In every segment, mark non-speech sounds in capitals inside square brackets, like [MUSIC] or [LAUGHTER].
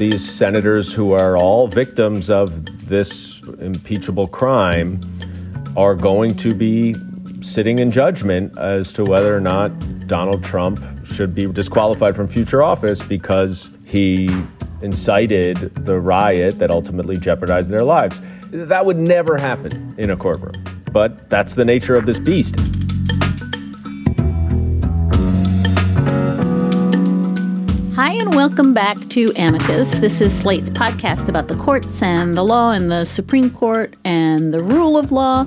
These senators who are all victims of this impeachable crime are going to be sitting in judgment as to whether or not Donald Trump should be disqualified from future office because he incited the riot that ultimately jeopardized their lives. That would never happen in a courtroom, but that's the nature of this beast. Hi, and welcome back to Amicus. This is Slate's podcast about the courts and the law and the Supreme Court and the rule of law.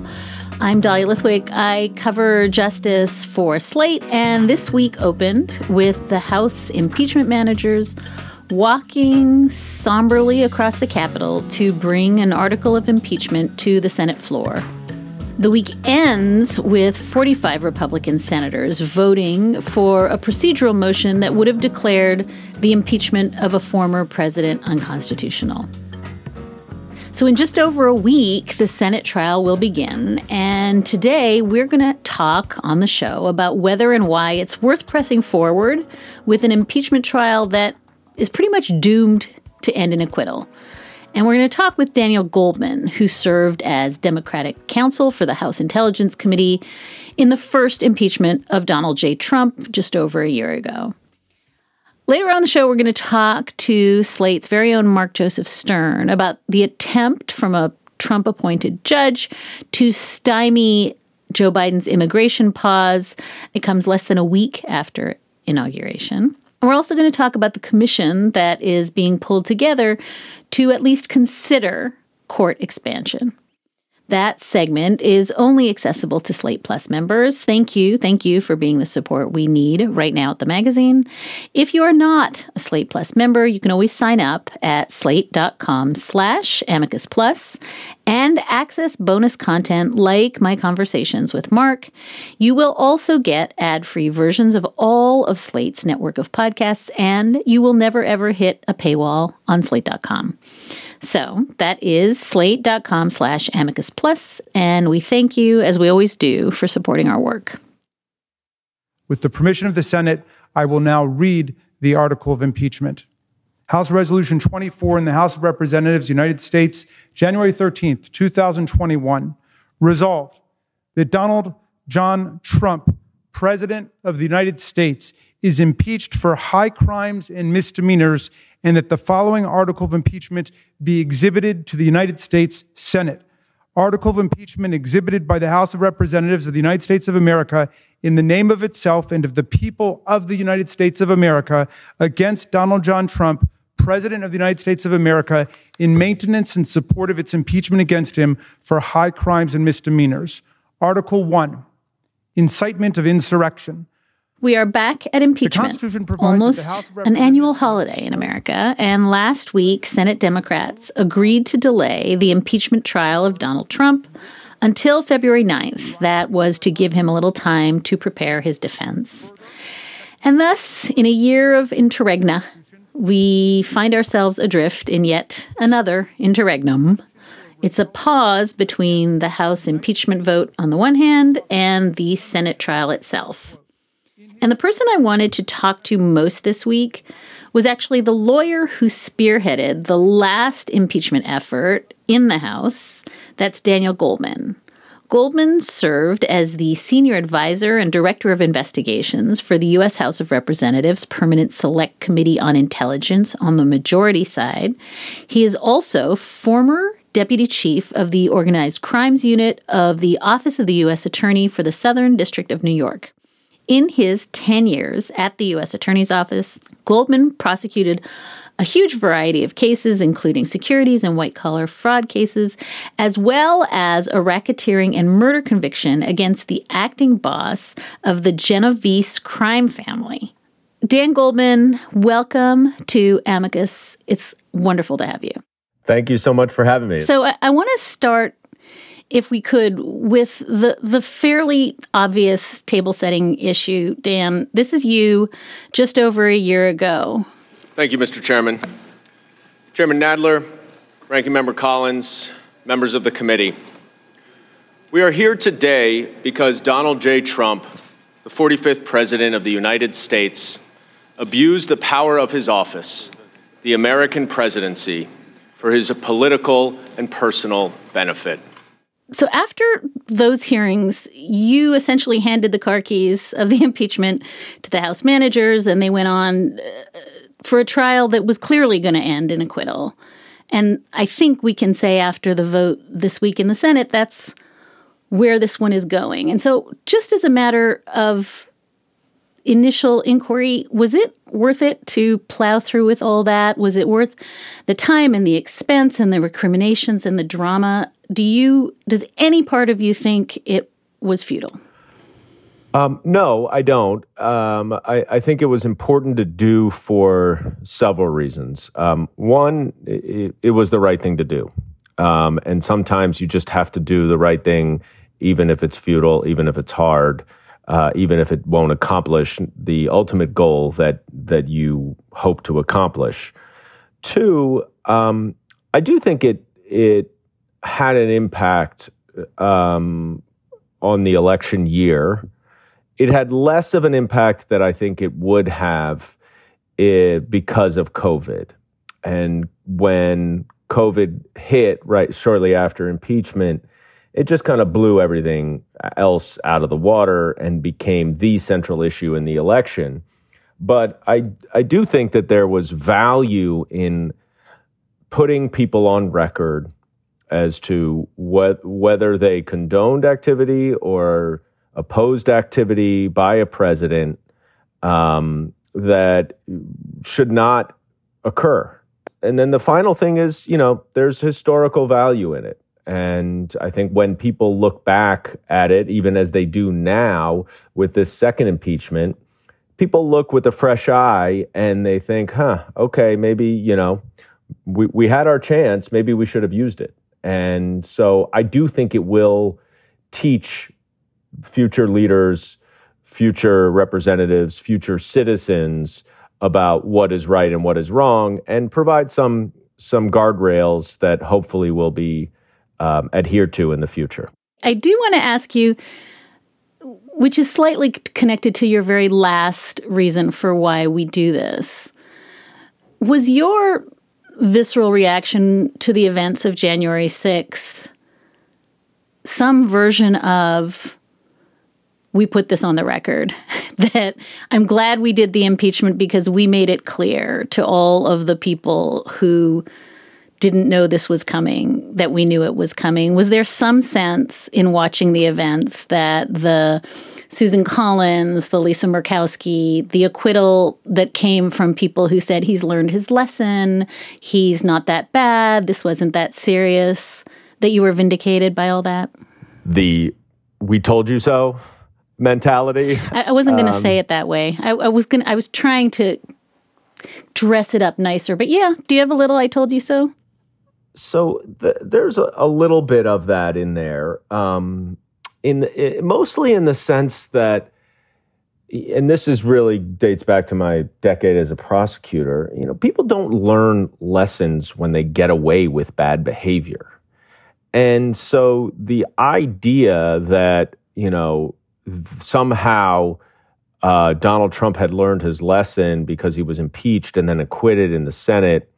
I'm Dahlia Lithwick. I cover justice for Slate, and this week opened with the House impeachment managers walking somberly across the Capitol to bring an article of impeachment to the Senate floor. The week ends with 45 Republican senators voting for a procedural motion that would have declared the impeachment of a former president unconstitutional. So, in just over a week, the Senate trial will begin. And today, we're going to talk on the show about whether and why it's worth pressing forward with an impeachment trial that is pretty much doomed to end in acquittal. And we're going to talk with Daniel Goldman, who served as Democratic counsel for the House Intelligence Committee in the first impeachment of Donald J. Trump just over a year ago. Later on the show, we're going to talk to Slate's very own Mark Joseph Stern about the attempt from a Trump appointed judge to stymie Joe Biden's immigration pause. It comes less than a week after inauguration. We're also going to talk about the commission that is being pulled together to at least consider court expansion. That segment is only accessible to Slate Plus members. Thank you. Thank you for being the support we need right now at the magazine. If you are not a Slate Plus member, you can always sign up at slate.com slash amicus plus and access bonus content like my conversations with Mark. You will also get ad-free versions of all of Slate's network of podcasts, and you will never ever hit a paywall on slate.com. So that is slate.com slash amicus plus, and we thank you, as we always do, for supporting our work. With the permission of the Senate, I will now read the article of impeachment. House Resolution 24 in the House of Representatives, United States, January 13th, 2021. Resolved that Donald John Trump, President of the United States, is impeached for high crimes and misdemeanors, and that the following article of impeachment be exhibited to the United States Senate. Article of impeachment exhibited by the House of Representatives of the United States of America in the name of itself and of the people of the United States of America against Donald John Trump, President of the United States of America, in maintenance and support of its impeachment against him for high crimes and misdemeanors. Article 1 Incitement of Insurrection. We are back at impeachment, almost an annual holiday in America. And last week, Senate Democrats agreed to delay the impeachment trial of Donald Trump until February 9th. That was to give him a little time to prepare his defense. And thus, in a year of interregna, we find ourselves adrift in yet another interregnum. It's a pause between the House impeachment vote on the one hand and the Senate trial itself. And the person I wanted to talk to most this week was actually the lawyer who spearheaded the last impeachment effort in the House. That's Daniel Goldman. Goldman served as the senior advisor and director of investigations for the U.S. House of Representatives Permanent Select Committee on Intelligence on the majority side. He is also former deputy chief of the Organized Crimes Unit of the Office of the U.S. Attorney for the Southern District of New York. In his 10 years at the U.S. Attorney's Office, Goldman prosecuted a huge variety of cases, including securities and white collar fraud cases, as well as a racketeering and murder conviction against the acting boss of the Genovese crime family. Dan Goldman, welcome to Amicus. It's wonderful to have you. Thank you so much for having me. So I, I want to start if we could, with the the fairly obvious table setting issue, Dan. This is you just over a year ago. Thank you, Mr. Chairman. Chairman Nadler, Ranking Member Collins, members of the committee. We are here today because Donald J. Trump, the 45th President of the United States, abused the power of his office, the American presidency, for his political and personal benefit. So after those hearings, you essentially handed the car keys of the [LAUGHS] impeachment to the House managers, and they went on uh, for a trial that was clearly going to end in acquittal. And I think we can say after the vote this week in the Senate, that's where this one is going. And so, just as a matter of initial inquiry, was it worth it to plow through with all that? Was it worth the time and the expense and the recriminations and the drama? Do you does any part of you think it was futile? Um, no, I don't. Um, I, I, think it was important to do for several reasons. Um, one, it, it, was the right thing to do. Um, and sometimes you just have to do the right thing, even if it's futile, even if it's hard uh, even if it won't accomplish the ultimate goal that that you hope to accomplish. Two, um, I do think it it had an impact um, on the election year. It had less of an impact that I think it would have it, eh, because of COVID. And when COVID hit right shortly after impeachment, it just kind of blew everything else out of the water and became the central issue in the election. But I I do think that there was value in putting people on record as to what, whether they condoned activity or opposed activity by a president um, that should not occur. And then the final thing is, you know, there's historical value in it. And I think when people look back at it, even as they do now with this second impeachment, people look with a fresh eye and they think, huh, okay, maybe, you know, we, we had our chance. Maybe we should have used it. And so I do think it will teach future leaders, future representatives, future citizens about what is right and what is wrong and provide some some guardrails that hopefully will be um, adhere to in the future. I do want to ask you, which is slightly connected to your very last reason for why we do this. Was your visceral reaction to the events of January 6th some version of we put this on the record [LAUGHS] that I'm glad we did the impeachment because we made it clear to all of the people who didn't know this was coming, that we knew it was coming. Was there some sense in watching the events that the Susan Collins, the Lisa Murkowski, the acquittal that came from people who said he's learned his lesson, he's not that bad, this wasn't that serious, that you were vindicated by all that? The we told you so mentality. I, I wasn't going to um, say it that way. I, I was going. I was trying to dress it up nicer. But yeah, do you have a little I told you so? So th- there's a, a, little bit of that in there, um, in the, it, mostly in the sense that, and this is really dates back to my decade as a prosecutor. You know, people don't learn lessons when they get away with bad behavior, and so the idea that you know somehow. Uh, Donald Trump had learned his lesson because he was impeached and then acquitted in the Senate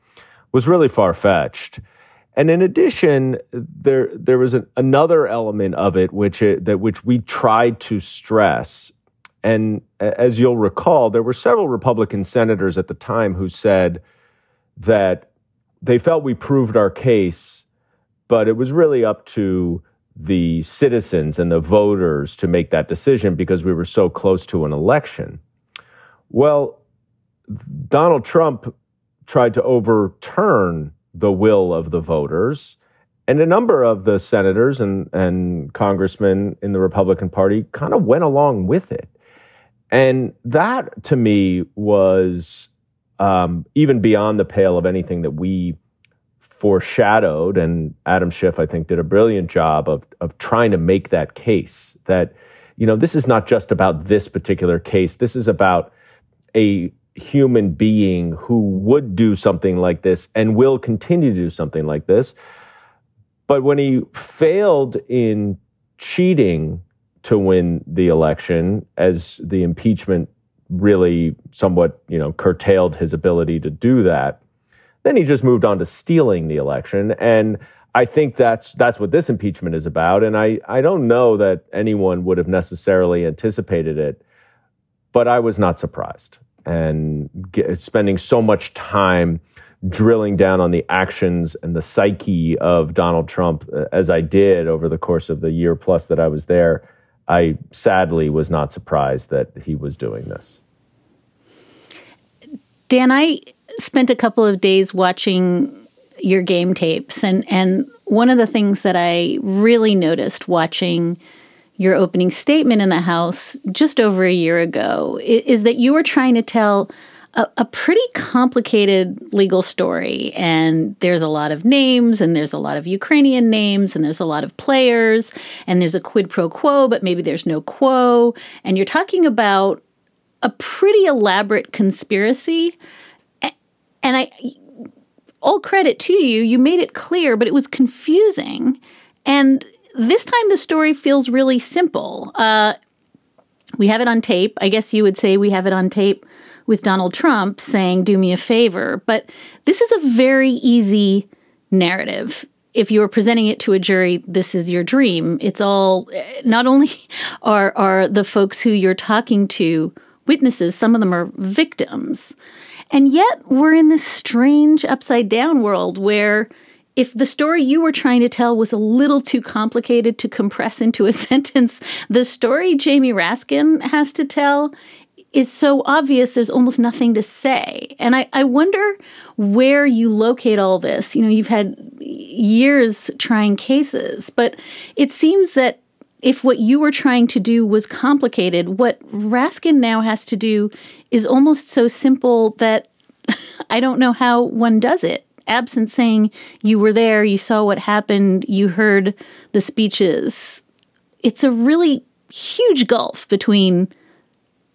was really far fetched. And in addition, there there was an, another element of it which it, that which we tried to stress. And as you'll recall, there were several Republican senators at the time who said that they felt we proved our case, but it was really up to the citizens and the voters to make that decision because we were so close to an election. Well, Donald Trump tried to overturn the will of the voters. And a number of the senators and, and congressmen in the Republican Party kind of went along with it. And that to me was um, even beyond the pale of anything that we foreshadowed. And Adam Schiff, I think, did a brilliant job of, of trying to make that case that, you know, this is not just about this particular case. This is about a human being who would do something like this and will continue to do something like this. But when he failed in cheating to win the election, as the impeachment really somewhat, you know, curtailed his ability to do that, then he just moved on to stealing the election. And I think that's that's what this impeachment is about. And I, I don't know that anyone would have necessarily anticipated it, but I was not surprised and get, spending so much time drilling down on the actions and the psyche of Donald Trump uh, as I did over the course of the year plus that I was there, I sadly was not surprised that he was doing this. Dan, I spent a couple of days watching your game tapes and and one of the things that I really noticed watching your opening statement in the House just over a year ago is that you were trying to tell a, a, pretty complicated legal story. And there's a lot of names, and there's a lot of Ukrainian names, and there's a lot of players, and there's a quid pro quo, but maybe there's no quo. And you're talking about a pretty elaborate conspiracy. And I, all credit to you, you made it clear, but it was confusing. And this time the story feels really simple. Uh, we have it on tape. I guess you would say we have it on tape with Donald Trump saying, Do me a favor. But this is a very easy narrative. If you are presenting it to a jury, this is your dream. It's all, [LAUGHS] not only [LAUGHS] are, are the folks who you're talking to witnesses, some of them are victims. And yet we're in this strange upside down world where if the story you were trying to tell was a little too complicated to compress into a [LAUGHS] sentence, the story Jamie Raskin has to tell is so obvious there's almost nothing to say. And I, I wonder where you locate all this. You know, you've had years trying cases, but it seems that if what you were trying to do was complicated, what Raskin now has to do is almost so simple that [LAUGHS] I don't know how one does it absent saying you were there, you saw what happened, you heard the speeches. It's a really huge gulf between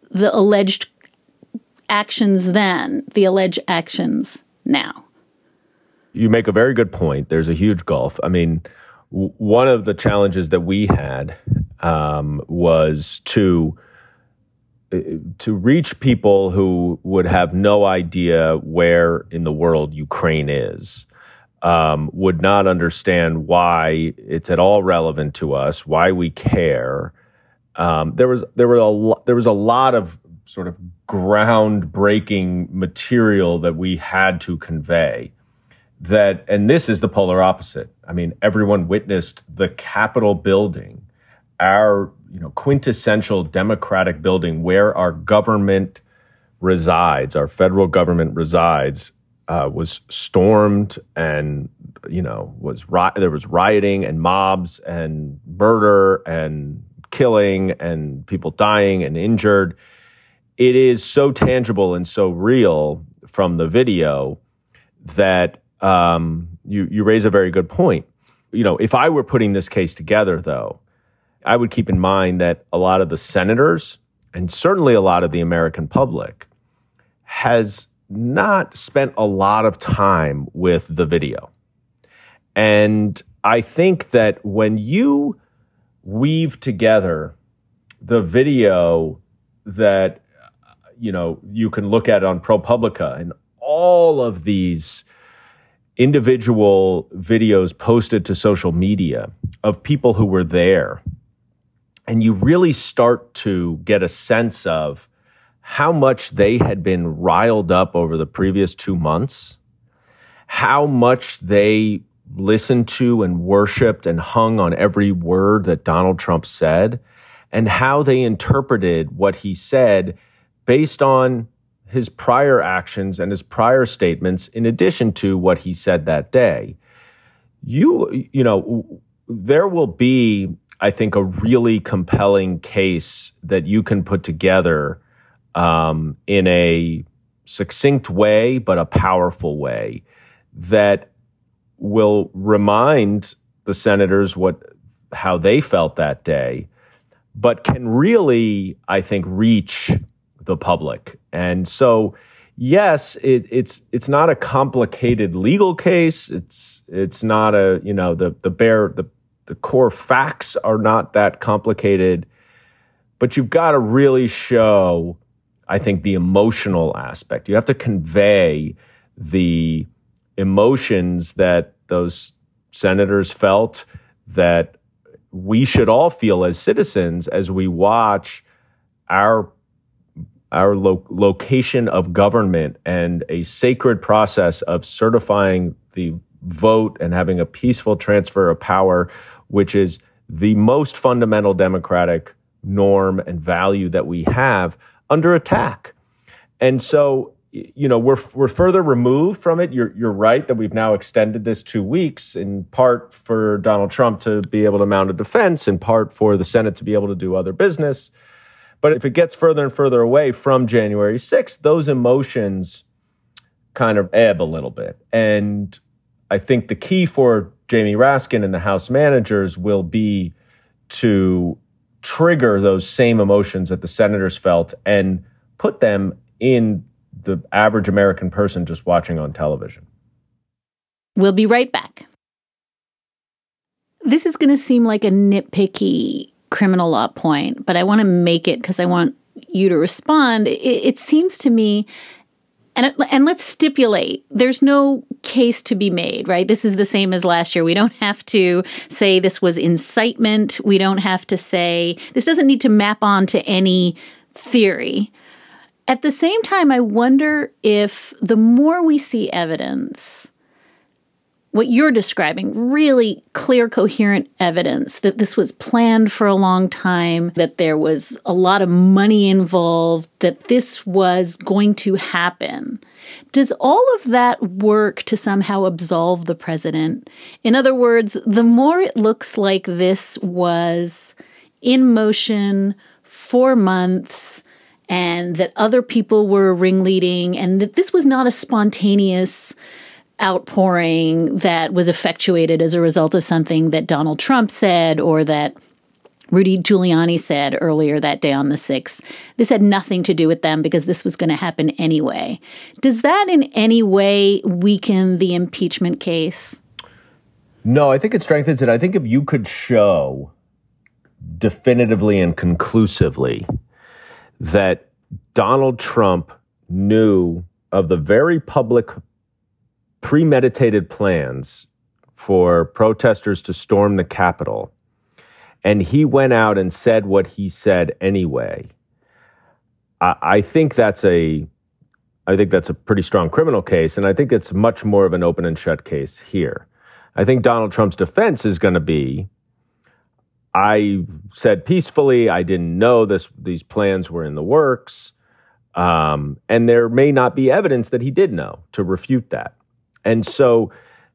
the alleged actions then, the alleged actions now. You make a very good point. There's a huge gulf. I mean, w- one of the challenges that we had um, was to to reach people who would have no idea where in the world Ukraine is, um, would not understand why it's at all relevant to us, why we care. Um, there was there were a lo- there was a lot of sort of groundbreaking material that we had to convey. That and this is the polar opposite. I mean, everyone witnessed the Capitol building, our you know quintessential democratic building where our government resides, our federal government resides, uh, was stormed and you know was ri- there was rioting and mobs and murder and killing and people dying and injured. It is so tangible and so real from the video that um, you you raise a very good point. You know, if I were putting this case together, though, I would keep in mind that a lot of the senators and certainly a lot of the American public has not spent a lot of time with the video. And I think that when you weave together the video that you know you can look at on ProPublica and all of these individual videos posted to social media of people who were there and you really start to get a sense of how much they had been riled up over the previous two months, how much they listened to and worshiped and hung on every word that Donald Trump said and how they interpreted what he said based on his prior actions and his prior statements in addition to what he said that day. You you know there will be i think a really compelling case that you can put together um, in a succinct way but a powerful way that will remind the senators what how they felt that day but can really i think reach the public. And so, yes, it, it's it's not a complicated legal case. It's it's not a you know the the bare the the core facts are not that complicated, but you've got to really show, I think, the emotional aspect. You have to convey the emotions that those senators felt that we should all feel as citizens as we watch our our lo- location of government and a sacred process of certifying the vote and having a peaceful transfer of power, which is the most fundamental democratic norm and value that we have under attack. And so, you know, we're we're further removed from it. You're you're right that we've now extended this two weeks, in part for Donald Trump to be able to mount a defense, in part for the Senate to be able to do other business. But if it gets further and further away from January 6th, those emotions kind of ebb a little bit. And I think the key for Jamie Raskin and the House managers will be to trigger those same emotions that the senators felt and put them in the average American person just watching on television. We'll be right back. This is going to seem like a nitpicky criminal law point, but I want to make it because I want you to respond. It, it seems to me and and let's stipulate there's no case to be made right? This is the same as last year. We don't have to say this was incitement. We don't have to say this doesn't need to map on to any theory. At the same time i wonder if the more we see evidence what you're describing really clear, coherent evidence that this was planned for a long time, that there was a lot of money involved, that this was going to happen. Does all of that work to somehow absolve the president? In other words, the more it looks like this was in motion for months, and that other people were ringleading, and that this was not a spontaneous outpouring that was effectuated as a result of something that Donald Trump said or that Rudy Giuliani said earlier that day on the 6th. This had nothing to do with them because this was going to happen anyway. Does that in any way weaken the impeachment case? No, I think it strengthens it. I think if you could show definitively and conclusively that Donald Trump knew of the very public premeditated plans for protesters to storm the Capitol, and he went out and said what he said anyway. I, I think that's a I think that's a pretty strong criminal case, and I think it's much more of an open and shut case here. I think Donald Trump's defense is going to be I said peacefully, I didn't know this these plans were in the works. Um, and there may not be evidence that he did know to refute that. And so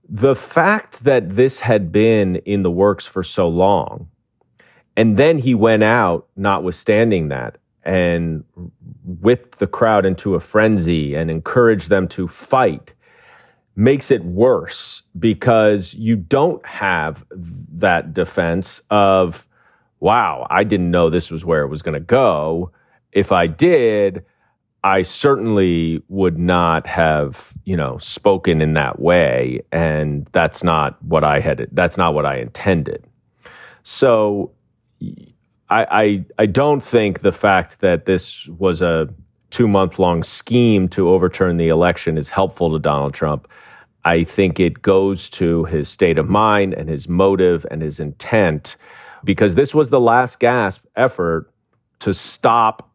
the fact that this had been in the works for so long, and then he went out, notwithstanding that, and whipped the crowd into a frenzy and encouraged them to fight makes it worse because you don't have that defense of, wow, I didn't know this was where it was going to go. If I did, I certainly would not have, you know, spoken in that way, and that's not what I had. That's not what I intended. So, I, I, I don't think the fact that this was a two month long scheme to overturn the election is helpful to Donald Trump. I think it goes to his state of mind and his motive and his intent, because this was the last gasp effort to stop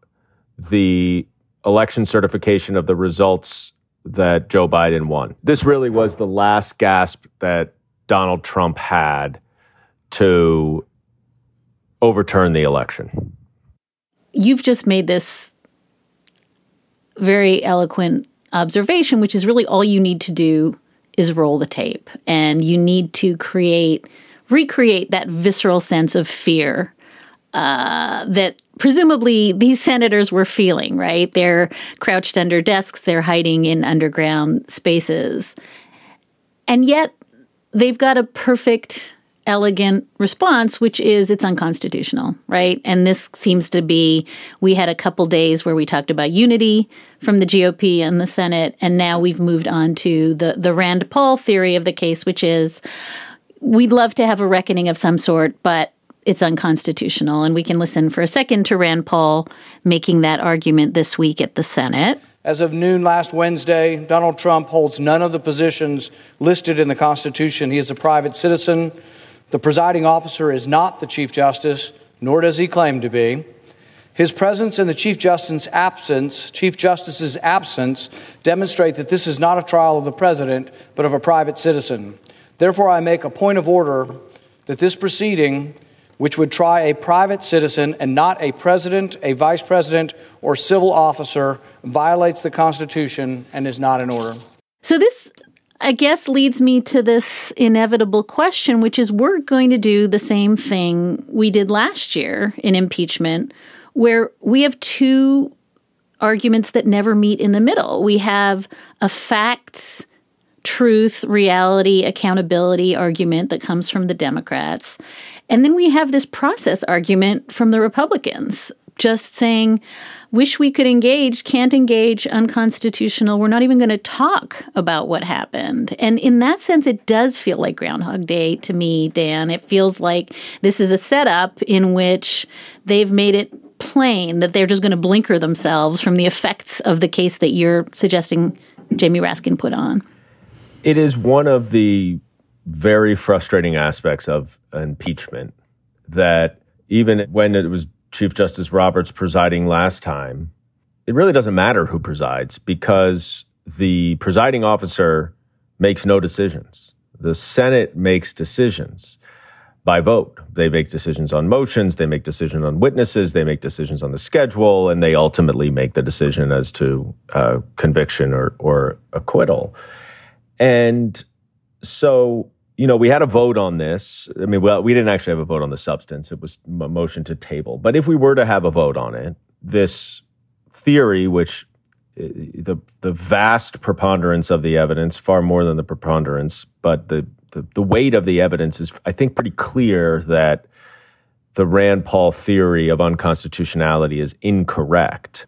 the election certification of the results that Joe Biden won. This really was the last gasp that Donald Trump had to overturn the election. You've just made this very eloquent observation, which is really all you need to do is roll the tape. And you need to create, recreate that visceral sense of fear uh, that presumably these senators were feeling, right? They're crouched under desks, they're hiding in underground spaces. And yet they've got a perfect elegant response, which is it's unconstitutional, right? And this seems to be, we had a couple days where we talked about unity from the GOP and the Senate, and now we've moved on to the, the Rand Paul theory of the case, which is we'd love to have a reckoning of some sort, but it's unconstitutional. And we can listen for a second to Rand Paul making that argument this week at the Senate. As of noon last Wednesday, Donald Trump holds none of the positions listed in the Constitution. He is a private citizen the presiding officer is not the Chief Justice, nor does he claim to be. His presence and the Chief Justice's absence, Chief Justice's absence, demonstrate that this is not a trial of the president, but of a private citizen. Therefore, I make a point of order that this proceeding, which would try a private citizen and not a president, a vice president, or civil officer, violates the Constitution and is not in order. So, this I guess leads me to this inevitable question, which is we're going to do the same thing we did last year in impeachment, where we have two arguments that never meet in the middle. We have a facts, truth, reality, accountability argument that comes from the Democrats. And then we have this process argument from the Republicans, just saying, wish we could engage, can't engage, unconstitutional. We're not even going to talk about what happened. And in that sense, it does feel like Groundhog Day to me, Dan. It feels like this is a setup in which they've made it plain that they're just going to blinker themselves from the effects of the case that you're suggesting Jamie Raskin put on. It is one of the very frustrating aspects of impeachment that even when it was Chief Justice Roberts presiding last time, it really doesn't matter who presides because the presiding officer makes no decisions. The Senate makes decisions by vote. They make decisions on motions, they make decisions on witnesses, they make decisions on the schedule, and they ultimately make the decision as to uh, conviction or, or acquittal. And so you know, we had a vote on this. I mean, well, we didn't actually have a vote on the substance. It was a motion to table. But if we were to have a vote on it, this theory, which uh, the the vast preponderance of the evidence, far more than the preponderance, but the, the, the weight of the evidence is, I think, pretty clear that the Rand Paul theory of unconstitutionality is incorrect.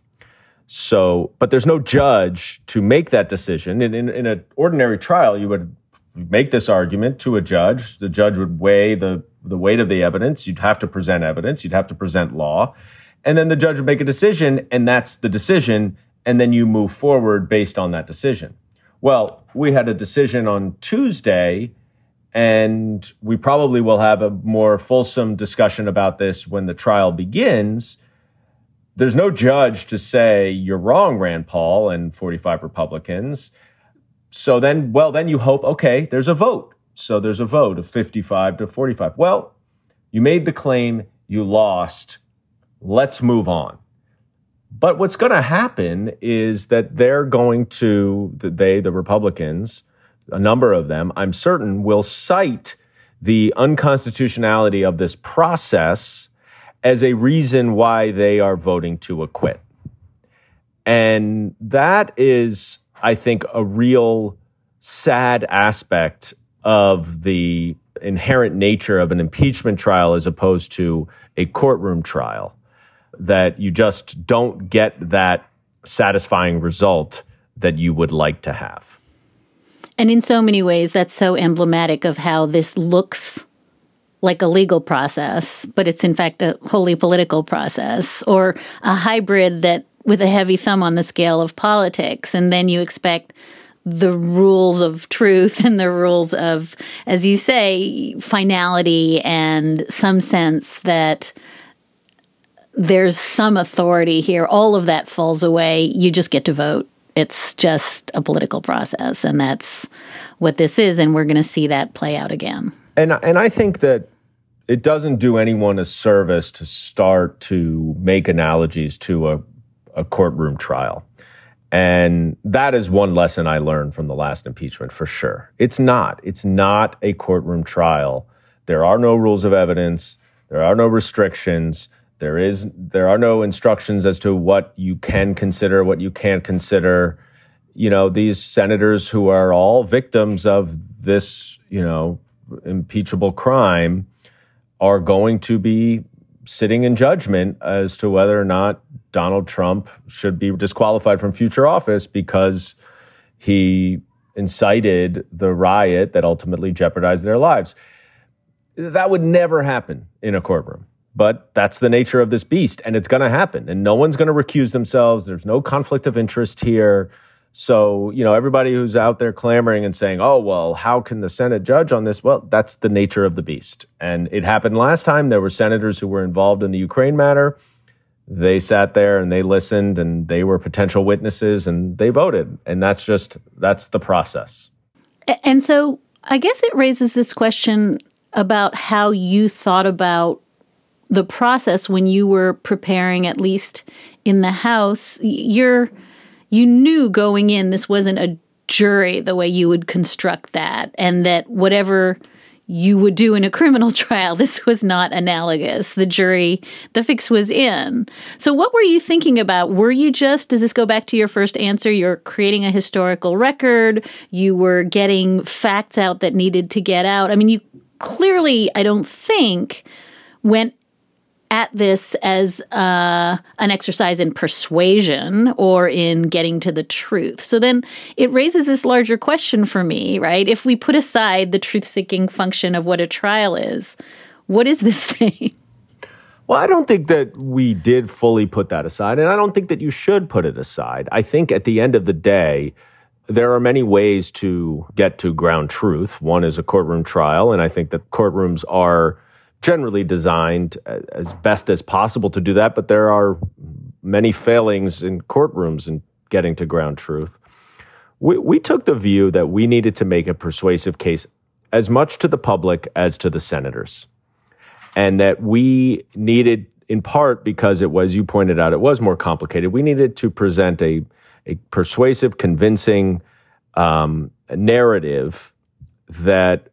So, but there's no judge to make that decision. In, in, in an ordinary trial, you would make this argument to a judge. The judge would weigh the, the weight of the evidence. You'd have to present evidence. You'd have to present law. And then the judge would make a decision, and that's the decision. And then you move forward based on that decision. Well, we had a decision on Tuesday, and we probably will have a more fulsome discussion about this when the trial begins. There's no judge to say, you're wrong, Rand Paul and 45 Republicans so then, well, then you hope, okay, there's a vote. So there's a vote of 55 to 45. Well, you made the claim, you lost. Let's move on. But what's going to happen is that they're going to, they, the Republicans, a number of them, I'm certain, will cite the unconstitutionality of this process as a reason why they are voting to acquit. And that is I think, a real sad aspect of the inherent nature of an impeachment trial as opposed to a courtroom trial. That you just don't get that satisfying result that you would like to have. And in so many ways, that's so emblematic of how this looks like a legal process, but it's in fact a wholly political process or a hybrid that with a heavy thumb on the scale of politics. And then you expect the rules of truth and the rules of, as you say, finality and some sense that there's some authority here. All of that falls away. You just get to vote. It's just a political process, and that's what this is. And we're going to see that play out again. And and I think that it doesn't do anyone a service to start to make analogies to a, a courtroom trial. And that is one lesson I learned from the last impeachment for sure. It's not. It's not a courtroom trial. There are no rules of evidence. There are no restrictions. There is there are no instructions as to what you can consider, what you can't consider. You know, these senators who are all victims of this, you know, impeachable crime are going to be sitting in judgment as to whether or not Donald Trump should be disqualified from future office because he incited the riot that ultimately jeopardized their lives. That would never happen in a courtroom. But that's the nature of this beast, and it's going to happen. And no one's going to recuse themselves. There's no conflict of interest here. So, you know, everybody who's out there clamoring and saying, oh, well, how can the Senate judge on this? Well, that's the nature of the beast. And it happened last time. There were senators who were involved in the Ukraine matter. They sat there and they listened and they were potential witnesses and they voted. And that's just, that's the process. And so I guess it raises this question about how you thought about the process when you were preparing, at least in the House. You're you knew going in this wasn't a jury the way you would construct that, and that whatever you would do in a criminal [LAUGHS] trial, this was not analogous. The jury, the fix was in. So, what were you thinking about? Were you just, does this go back to your first answer? You're creating a historical record, you were getting facts out that needed to get out. I mean, you clearly, I don't think, went at this as uh, an exercise in persuasion or in getting to the truth. So then it raises this larger question for me, right? If we put aside the truth seeking function of what a trial is, what is this [LAUGHS] thing? Well, I don't think that we did fully put that aside, and I don't think that you should put it aside. I think at the end of the day, there are many ways to get to ground truth. One is a courtroom trial, and I think that courtrooms are generally designed as best as possible to do that, but there are many failings in courtrooms in getting to ground truth. We, we took the view that we needed to make a persuasive case as much to the public as to the senators. And that we needed, in part because it was, you pointed out, it was more complicated, we needed to present a, a persuasive, convincing um, narrative that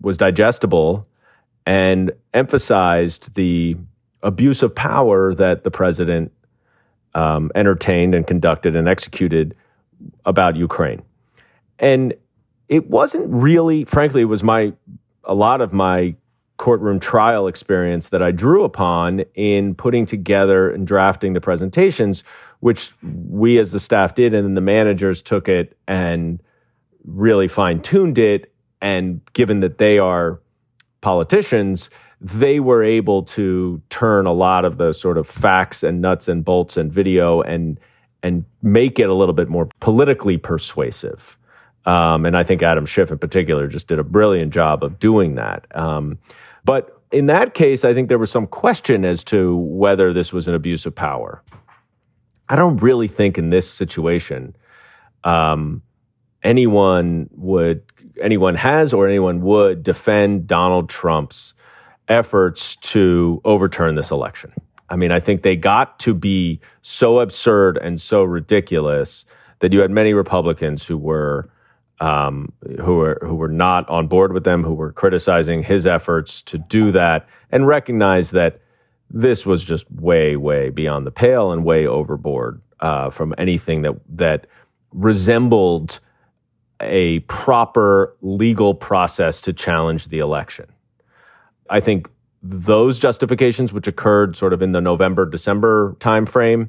was digestible and emphasized the abuse of power that the president um, entertained and conducted and executed about Ukraine. And it wasn't really, frankly, it was my a lot of my courtroom trial experience that I drew upon in putting together and drafting the presentations, which we as the staff did, and then the managers took it and really fine tuned it. And given that they are politicians, they were able to turn a lot of the sort of facts and nuts and bolts and video and and make it a little bit more politically persuasive. Um, and I think Adam Schiff in particular just did a brilliant job of doing that. Um, but in that case, I think there was some question as to whether this was an abuse of power. I don't really think in this situation um, anyone would anyone has or anyone would defend Donald Trump's efforts to overturn this election. I mean, I think they got to be so absurd and so ridiculous that you had many Republicans who were um, who were who were not on board with them, who were criticizing his efforts to do that, and recognize that this was just way, way beyond the pale and way overboard uh, from anything that that resembled a proper legal process to challenge the election. I think those justifications, which occurred sort of in the November December timeframe,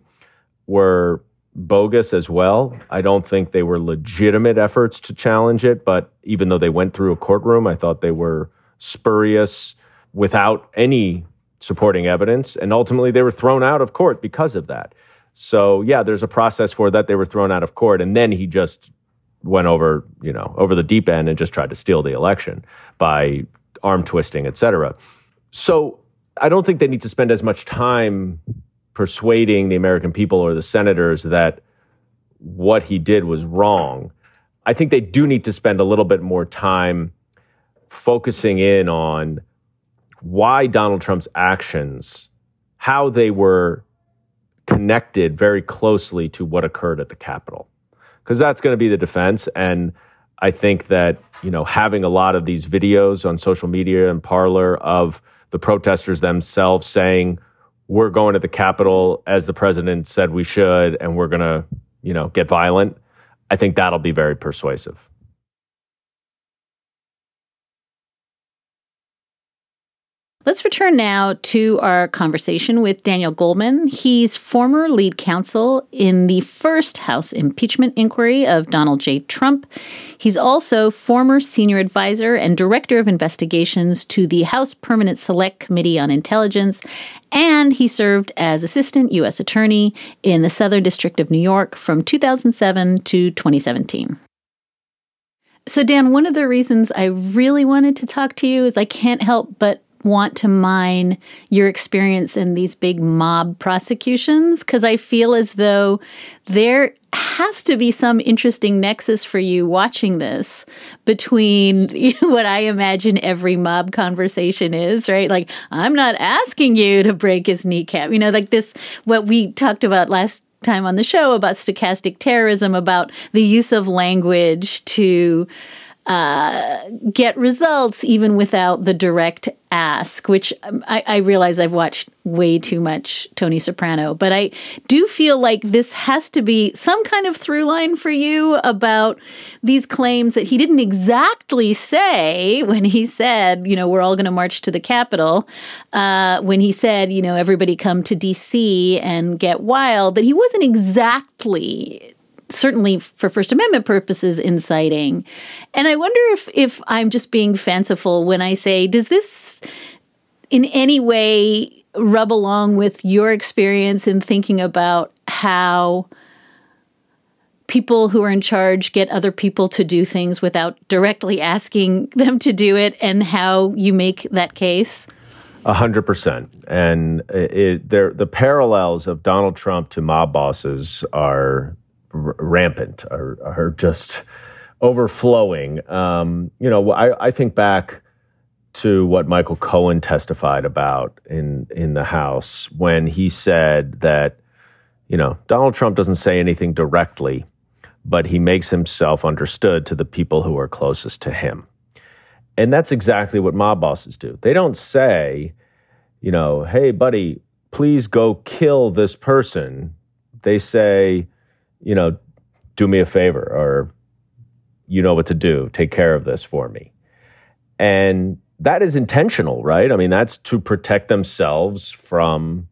were bogus as well. I don't think they were legitimate efforts to challenge it, but even though they went through a courtroom, I thought they were spurious without any supporting evidence. And ultimately, they were thrown out of court because of that. So, yeah, there's a process for that. They were thrown out of court. And then he just went over, you know, over the deep end and just tried to steal the election by arm twisting, et cetera. So I don't think they need to spend as much time persuading the American people or the senators that what he did was wrong. I think they do need to spend a little bit more time focusing in on why Donald Trump's actions, how they were connected very closely to what occurred at the Capitol. Because that's going to be the defense. And I think that, you know, having a lot of these videos on social media and Parler of the protesters themselves saying, we're going to the Capitol as the president said we should, and we're going to, you know, get violent. I think that'll be very persuasive. Let's return now to our conversation with Daniel Goldman. He's former lead counsel in the first House impeachment inquiry of Donald J. Trump. He's also former senior advisor and director of investigations to the House Permanent Select Committee on Intelligence, and he served as assistant U.S. attorney in the Southern District of New York from 2007 to 2017. So, Dan, one of the reasons I really wanted to talk to you is I can't help but want to mine your experience in these big mob prosecutions because I feel as though there has to be some interesting nexus for you watching this between [LAUGHS] what I imagine every mob conversation is, right? Like, I'm not asking you to break his kneecap. You know, like this, what we talked about last time on the show about stochastic terrorism, about the use of language to uh, get results even without the direct ask, which um, I, I, realize I've watched way too much Tony Soprano, but I do feel like this has to be some kind of through line for you about these claims that he didn't exactly say when he said, you know, we're all going to march to the Capitol, uh, when he said, you know, everybody come to DC and get wild, that he wasn't exactly certainly for First Amendment purposes, inciting. And I wonder if if I'm just being fanciful when I say, does this in any way rub along with your experience in thinking about how people who are in charge get other people to do things without directly asking them to do it and how you make that case? A hundred percent, and it, the parallels of Donald Trump to mob bosses are r- rampant, are just overflowing. Um, you know, I, I think back to what Michael Cohen testified about in in the House when he said that you know Donald Trump doesn't say anything directly, but he makes himself understood to the people who are closest to him, and that's exactly what mob bosses do. They don't say, you know, hey buddy, please go kill this person. They say, you know, do me a favor or you know what to do. Take care of this for me. And that is intentional, right? I mean, that's to protect themselves from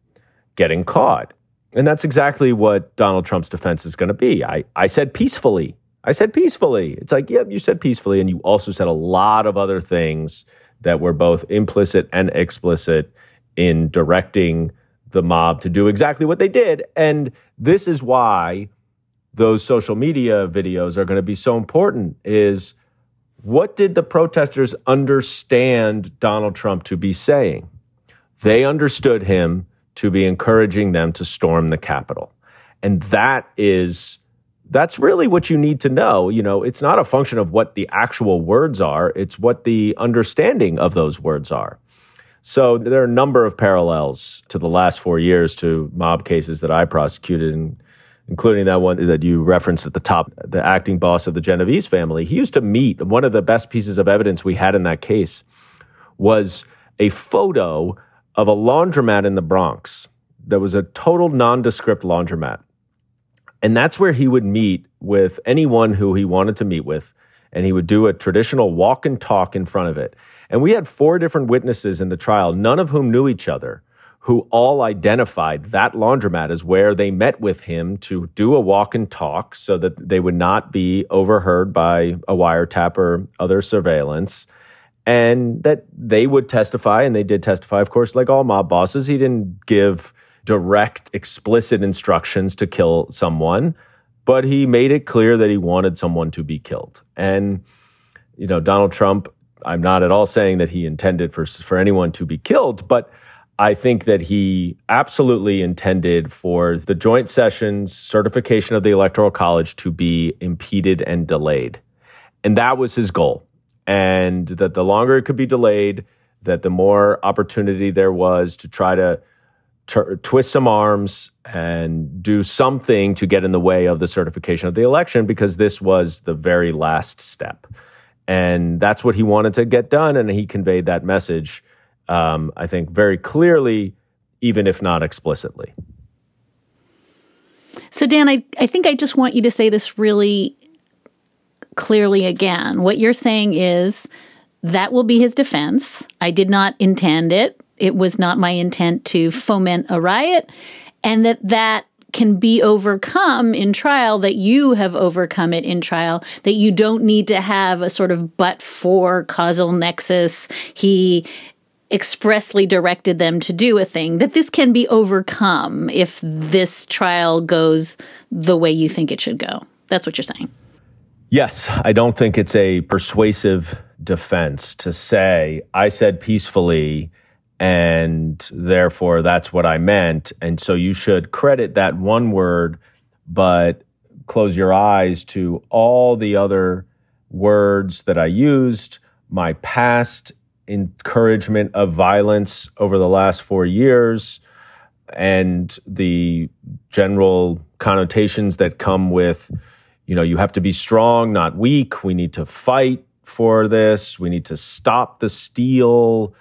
getting caught. And that's exactly what Donald Trump's defense is going to be. I, I said peacefully. I said peacefully. It's like, yep, you said peacefully. And you also said a lot of other things that were both implicit and explicit in directing the mob to do exactly what they did. And this is why those social media videos are going to be so important is what did the protesters understand Donald Trump to be saying? They understood him to be encouraging them to storm the Capitol. And that is that's really what you need to know. You know, it's not a function of what the actual words are, it's what the understanding of those words are. So there are a number of parallels to the last four years to mob cases that I prosecuted, and including that one that you referenced at the top, the acting boss of the Genovese family. He used to meet, one of the best pieces of evidence we had in that case was a photo of a laundromat in the Bronx. There was a total nondescript laundromat. And that's where he would meet with anyone who he wanted to meet with. And he would do a traditional walk and talk in front of it. And we had four different witnesses in the trial, none of whom knew each other who all identified that laundromat as where they met with him to do a walk and talk so that they would not be overheard by a wiretap or other surveillance. And that they would testify, and they did testify, of course, like all mob bosses. He didn't give direct, explicit instructions to kill someone, but he made it clear that he wanted someone to be killed. And, you know, Donald Trump, I'm not at all saying that he intended for, for anyone to be killed, but I think that he absolutely intended for the joint sessions certification of the Electoral College to be impeded and delayed. And that was his goal. And that the longer it could be delayed, that the more opportunity there was to try to t- twist some arms and do something to get in the way of the certification of the election because this was the very last step. And that's what he wanted to get done. And he conveyed that message um, I think, very clearly, even if not explicitly. So, Dan, I, I think I just want you to say this really clearly again. What you're saying is that will be his defense. I did not intend it. It was not my intent to foment a riot. And that that can be overcome in trial, that you have overcome it in trial, that you don't need to have a sort of but for causal nexus. He expressly directed them to do a thing, that this can be overcome if this trial goes the way you think it should go. That's what you're saying. Yes, I don't think it's a persuasive defense to say, I said peacefully, and therefore that's what I meant. And so you should credit that one word, but close your eyes to all the other words that I used, my past encouragement of violence over the last four years and the general connotations that come with, you know, you have to be strong, not weak. We need to fight for this. We need to stop the steal.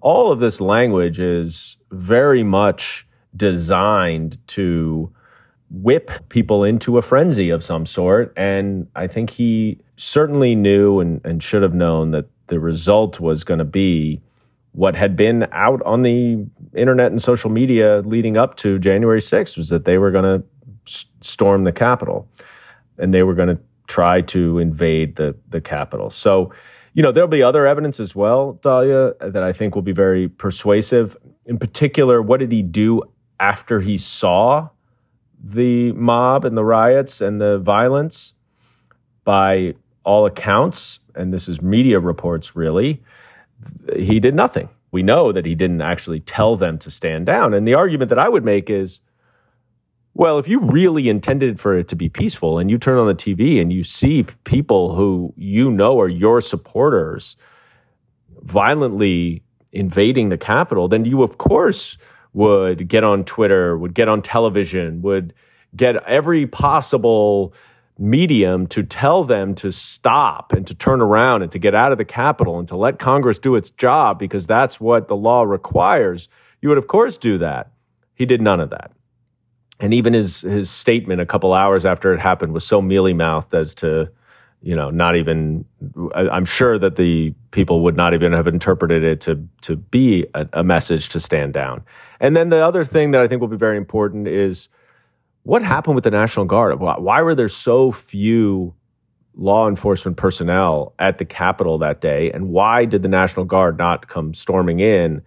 All of this language is very much designed to whip people into a frenzy of some sort. And I think he certainly knew and, and should have known that the result was going to be what had been out on the internet and social media leading up to January 6th was that they were going to s- storm the Capitol and they were going to try to invade the, the Capitol. So, you know, there'll be other evidence as well, Dahlia, that I think will be very persuasive. In particular, what did he do after he saw the mob and the riots and the violence? By all accounts, and this is media reports really, he did nothing. We know that he didn't actually tell them to stand down. And the argument that I would make is well, if you really intended for it to be peaceful and you turn on the TV and you see people who you know are your supporters violently invading the Capitol, then you, of course, would get on Twitter, would get on television, would get every possible medium to tell them to stop and to turn around and to get out of the Capitol and to let Congress do its job because that's what the law requires, you would, of course, do that. He did none of that. And even his, his statement a couple hours after it happened was so mealy mouthed as to, you know, not even, I'm sure that the people would not even have interpreted it to, to be a, a message to stand down. And then the other thing that I think will be very important is, what happened with the National Guard? Why were there so few law enforcement personnel at the Capitol that day? And why did the National Guard not come storming in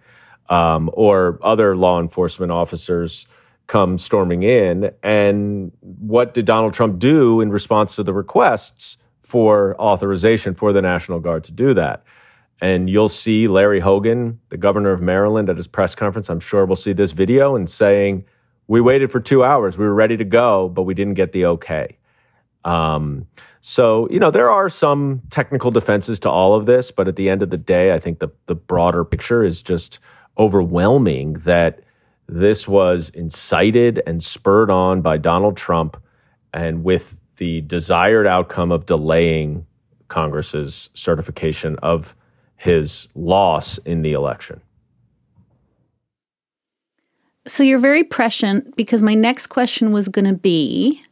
um, or other law enforcement officers come storming in? And what did Donald Trump do in response to the requests for authorization for the National Guard to do that? And you'll see Larry Hogan, the governor of Maryland, at his press conference. I'm sure we'll see this video and saying, we waited for two hours. We were ready to go, but we didn't get the okay. Um, so, you know, there are some technical defenses to all of this, but at the end of the day, I think the, the broader picture is just overwhelming that this was incited and spurred on by Donald Trump and with the desired outcome of delaying Congress's certification of his loss in the election. So you're very prescient because my next question was going to be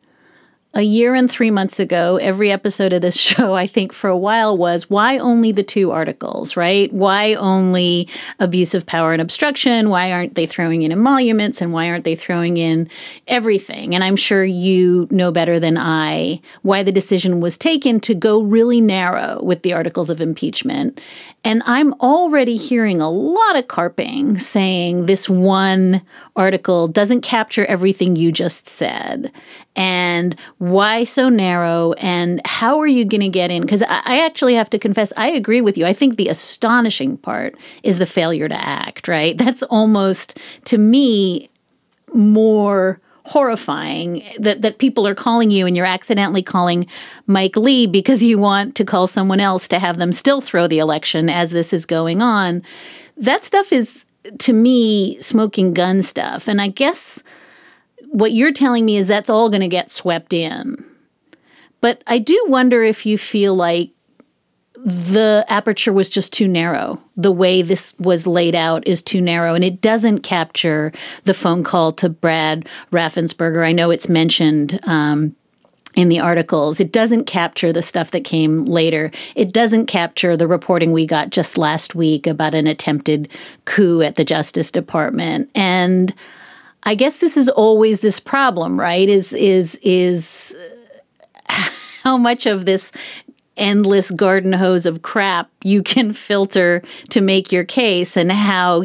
a year and three months ago, every episode of this [LAUGHS] show, I think for a while was why only the two articles, right? Why only abuse of power and obstruction? Why aren't they throwing in emoluments and why aren't they throwing in everything? And I'm sure you know better than I why the decision was taken to go really narrow with the articles of impeachment. And I'm already hearing a lot of carping saying this one article doesn't capture everything you just said. And Why so narrow? And how are you going to get in? Because I, actually have to confess, I agree with you. I think the astonishing part is the failure to act, right? [LAUGHS] That's almost, to me, more horrifying that, that people are calling you and you're accidentally calling Mike Lee because you want to call someone else to have them still throw the election as this is going on. That stuff is, to me, smoking gun stuff. And I guess what you're telling me is that's all going to get swept in. But I do wonder if you feel like the aperture was just too narrow. The way this was laid out is too narrow, and it doesn't capture the phone call to Brad Raffensperger. I know it's mentioned. Um, in the articles. It doesn't capture the stuff that came later. It doesn't capture the reporting we got just last week about an attempted coup at the Justice Department. And I guess this is always this problem, right? Is is is [LAUGHS] how much of this endless garden hose of crap you can filter to make your case and how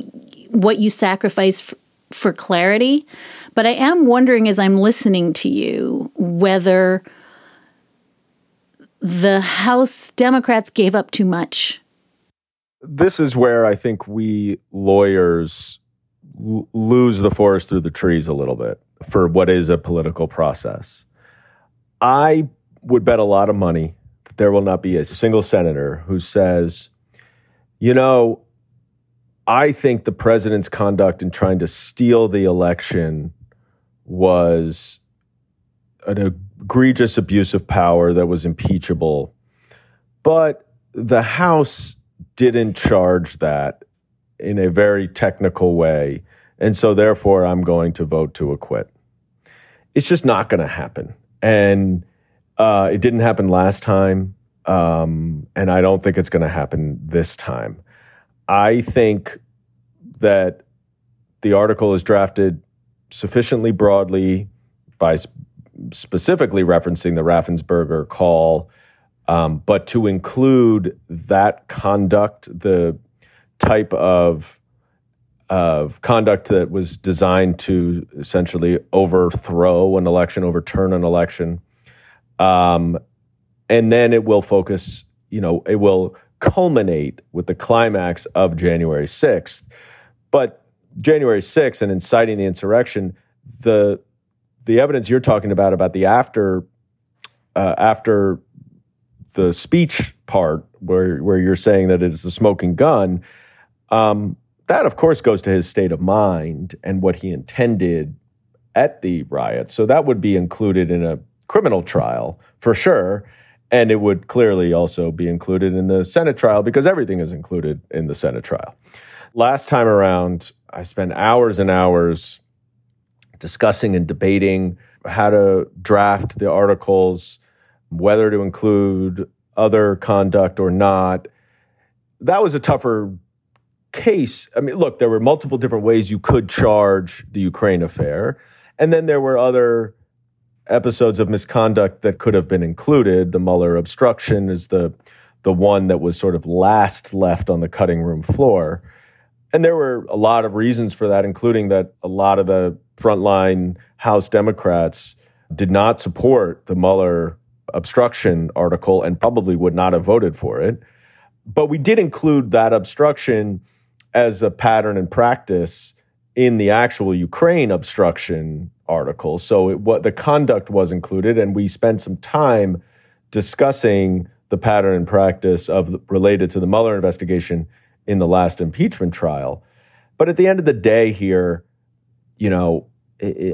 what you sacrifice f- for clarity. But I am wondering as I'm listening to you whether the House Democrats gave up too much. This is where I think we lawyers l- lose the forest through the trees a little bit for what is a political process. I would bet a lot of money that there will not be a single senator who says, you know, I think the president's conduct in trying to steal the election was an egregious abuse of power that was impeachable. But the House didn't charge that in a very technical way. And so, therefore, I'm going to vote to acquit. It's just not going to happen. And uh, it didn't happen last time, um, and I don't think it's going to happen this time. I think that the article is drafted sufficiently broadly by sp- specifically referencing the Raffensperger call, um, but to include that conduct, the type of of conduct that was designed to essentially overthrow an election, overturn an election, um, and then it will focus, you know, it will culminate with the climax of January 6th. But January 6th and inciting the insurrection, the the evidence you're talking about about the after uh, after the speech part where where you're saying that it's the smoking gun, um, that of course goes to his state of mind and what he intended at the riot. So that would be included in a criminal trial for sure. And it would clearly also be included in the Senate trial because everything is included in the Senate trial. Last time around, I spent hours and hours discussing and debating how to draft the articles, whether to include other conduct or not. That was a tougher case. I mean, look, there were multiple different ways you could charge the Ukraine affair. And then there were other episodes of misconduct that could have been included. The Mueller obstruction is the the one that was sort of last left on the cutting room floor. And there were a lot of reasons for that, including that a lot of the frontline House Democrats did not support the Mueller obstruction article and probably would not have voted for it. But we did include that obstruction as a pattern and practice in the actual Ukraine obstruction article. So it, what the conduct was included, and we spent some time discussing the pattern and practice of related to the Mueller investigation in the last impeachment trial. But at the end of the day, here, you know,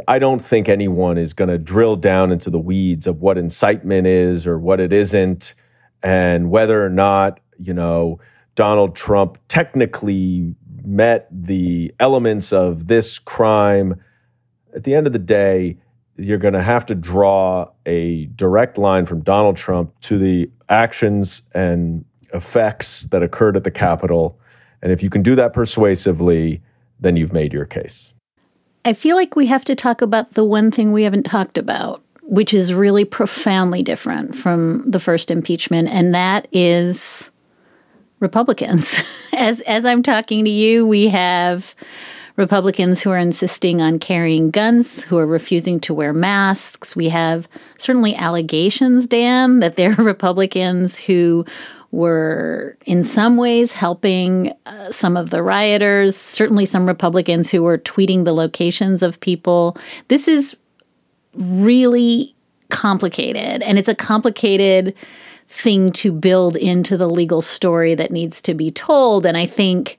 I don't think anyone is going to drill down into the weeds of what incitement is or what it isn't, and whether or not you know Donald Trump technically met the elements of this crime at the end of the day, you're going to have to draw a direct line from Donald Trump to the actions and effects that occurred at the Capitol. And if you can do that persuasively, then you've made your case. I feel like we have to talk about the one thing we haven't talked about, which is really profoundly different from the first impeachment, and that is Republicans. [LAUGHS] as as I'm talking to you, we have Republicans who are insisting on carrying guns, who are refusing to wear masks. We have certainly allegations, Dan, that there are [LAUGHS] Republicans who were in some ways helping uh, some of the rioters, certainly some Republicans who were tweeting the locations of people. This is really complicated, and it's a complicated thing to build into the legal story that needs to be told. And I think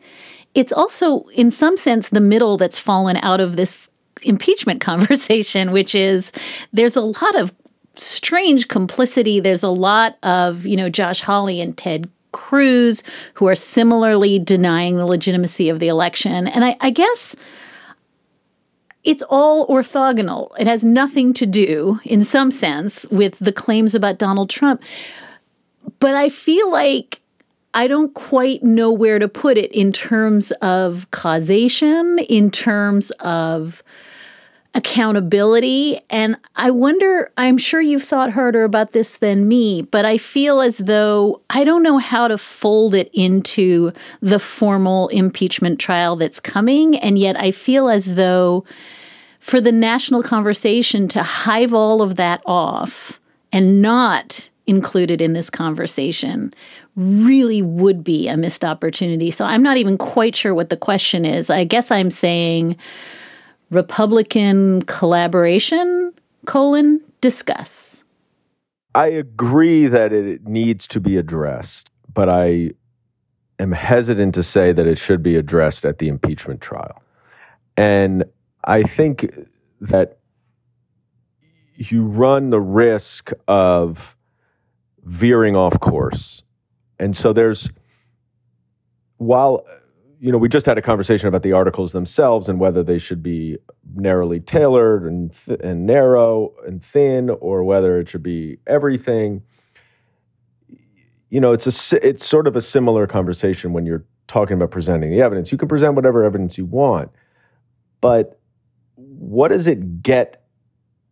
it's also, in some sense, the middle that's fallen out of this impeachment [LAUGHS] conversation, which is there's a lot of strange complicity. There's a lot of, you know, Josh Hawley and Ted Cruz who are similarly denying the legitimacy of the election. And I, I guess it's all orthogonal. It has nothing to do, in some sense, with the claims about Donald Trump. But I feel like I don't quite know where to put it in terms of causation, in terms of accountability. And I wonder, I'm sure you've thought harder about this than me, but I feel as though I don't know how to fold it into the formal impeachment trial that's coming. And yet I feel as though for the national conversation to hive all of that off and not included in this conversation really would be a missed opportunity. So I'm not even quite sure what the question is. I guess I'm saying Republican collaboration, colon, discuss. I agree that it needs to be addressed, but I am hesitant to say that it should be addressed at the impeachment trial. And I think that you run the risk of veering off course. And so there's, while, you know, we just had a conversation about the articles themselves and whether they should be narrowly tailored and, th- and narrow and thin or whether it should be everything. You know, it's a, it's sort of a similar conversation when you're talking about presenting the evidence. You can present whatever evidence you want, but what does it get?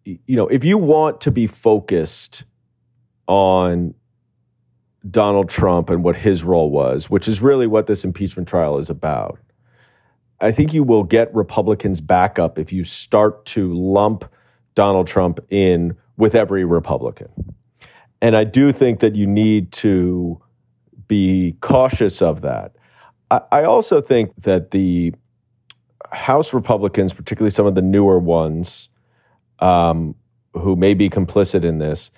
You know, if you want to be focused on Donald Trump and what his role was, which is really what this impeachment trial is about. I think you will get Republicans back up if you start to lump Donald Trump in with every Republican. And I do think that you need to be cautious of that. I, I also think that the House Republicans, particularly some of the newer ones um, who may be complicit in this,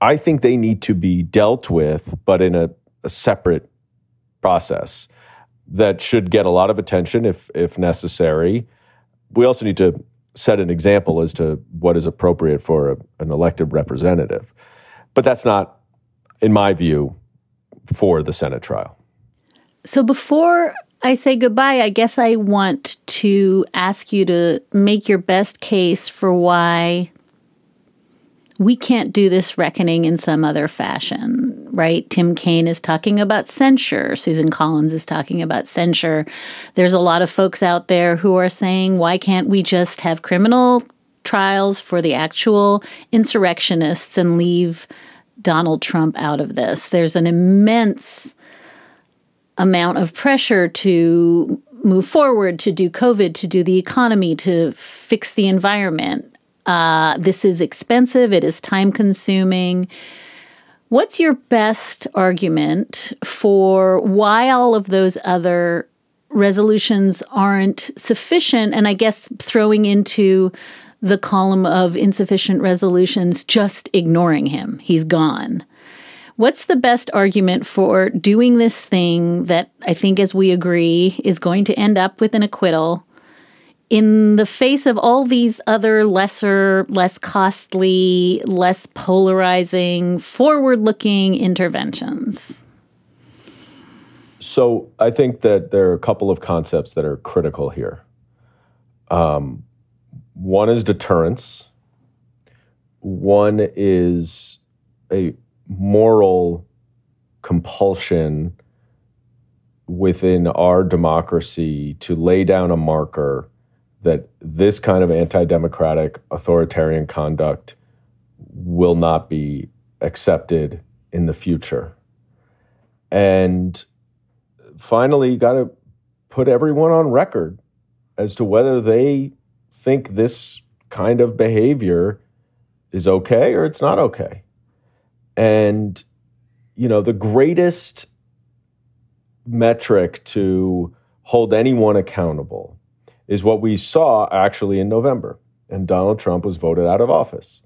I think they need to be dealt with, but in a, a separate process that should get a lot of attention if if necessary. We also need to set an example as to what is appropriate for a, an elected representative. But that's not, in my view, for the Senate trial. So before I say goodbye, I guess I want to ask you to make your best case for why we can't do this reckoning in some other fashion, right? Tim Kaine is talking about censure. Susan Collins is talking about censure. There's a lot of folks out there who are saying, why can't we just have criminal trials for the actual insurrectionists and leave Donald Trump out of this? There's an immense amount of pressure to move forward, to do COVID, to do the economy, to fix the environment. Uh, this is expensive, it is time consuming. What's your best argument for why all of those other resolutions aren't sufficient? And I guess throwing into the column of insufficient resolutions, just ignoring him. He's gone. What's the best argument for doing this thing that I think, as we agree, is going to end up with an acquittal in the face of all these other lesser, less costly, less polarizing, forward looking interventions? So I think that there are a couple of concepts that are critical here. Um, one is deterrence, one is a moral compulsion within our democracy to lay down a marker that this kind of anti democratic authoritarian conduct will not be accepted in the future. And finally, you got to put everyone on record as to whether they think this kind of behavior is okay or it's not okay. And, you know, the greatest metric to hold anyone accountable is what we saw actually in November, and Donald Trump was voted out of office.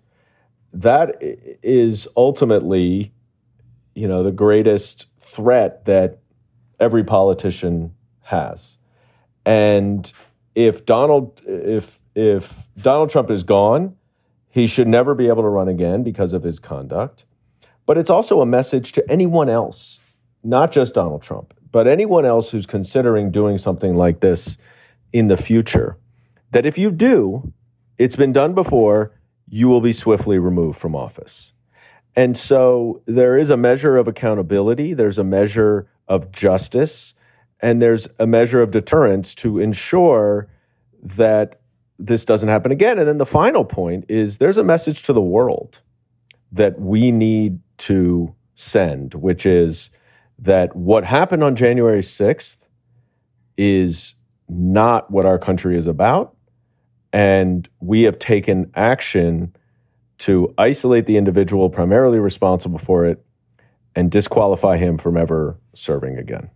That is ultimately, you know, the greatest threat that every politician has. And if Donald if if Donald Trump is gone, he should never be able to run again because of his conduct. But it's also a message to anyone else, not just Donald Trump, but anyone else who's considering doing something like this in the future, that if you do, it's been done before, you will be swiftly removed from office. And so there is a measure of accountability, there's a measure of justice, and there's a measure of deterrence to ensure that this doesn't happen again. And then the final point is there's a message to the world that we need to send, which is that what happened on January 6th is not what our country is about. And we have taken action to isolate the individual primarily responsible for it and disqualify him from ever serving again.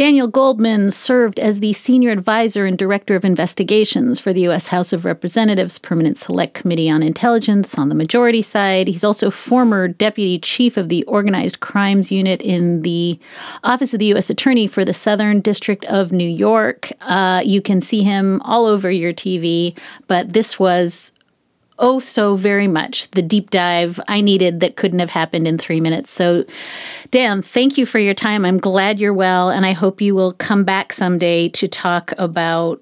Daniel Goldman served as the senior advisor and director of investigations for the U.S. House of Representatives Permanent Select Committee on Intelligence on the majority side. He's also former deputy chief of the Organized Crimes Unit in the Office of the U.S. Attorney for the Southern District of New York. Uh, you can see him all over your TV, but this was oh so very much the deep dive I needed that couldn't have happened in three minutes. So, Dan, thank you for your time. I'm glad you're well, and I hope you will come back someday to talk about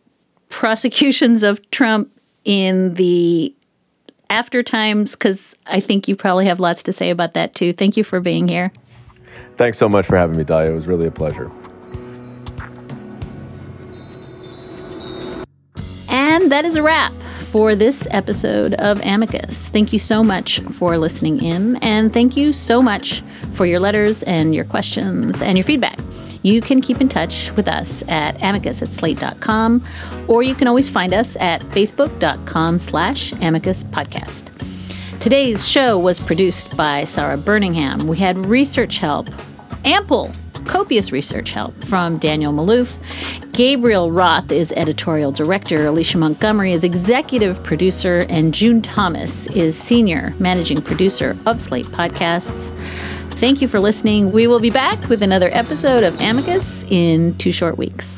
prosecutions of Trump in the after times, because I think you probably have lots to say about that too. Thank you for being here. Thanks so much for having me, Dahlia. It was really a pleasure. And that is a wrap for this episode of Amicus. Thank you so much for listening in, and thank you so much for your letters and your questions and your feedback. You can keep in touch with us at amicus at slate.com, or you can always find us at facebook.com slash amicus podcast. Today's show was produced by Sarah Burningham. We had research help, ample copious research help from Daniel Maloof. Gabriel Roth is editorial director, Alicia Montgomery is executive producer, and June Thomas is senior managing producer of Slate Podcasts. Thank you for listening. We will be back with another episode of Amicus in two short weeks.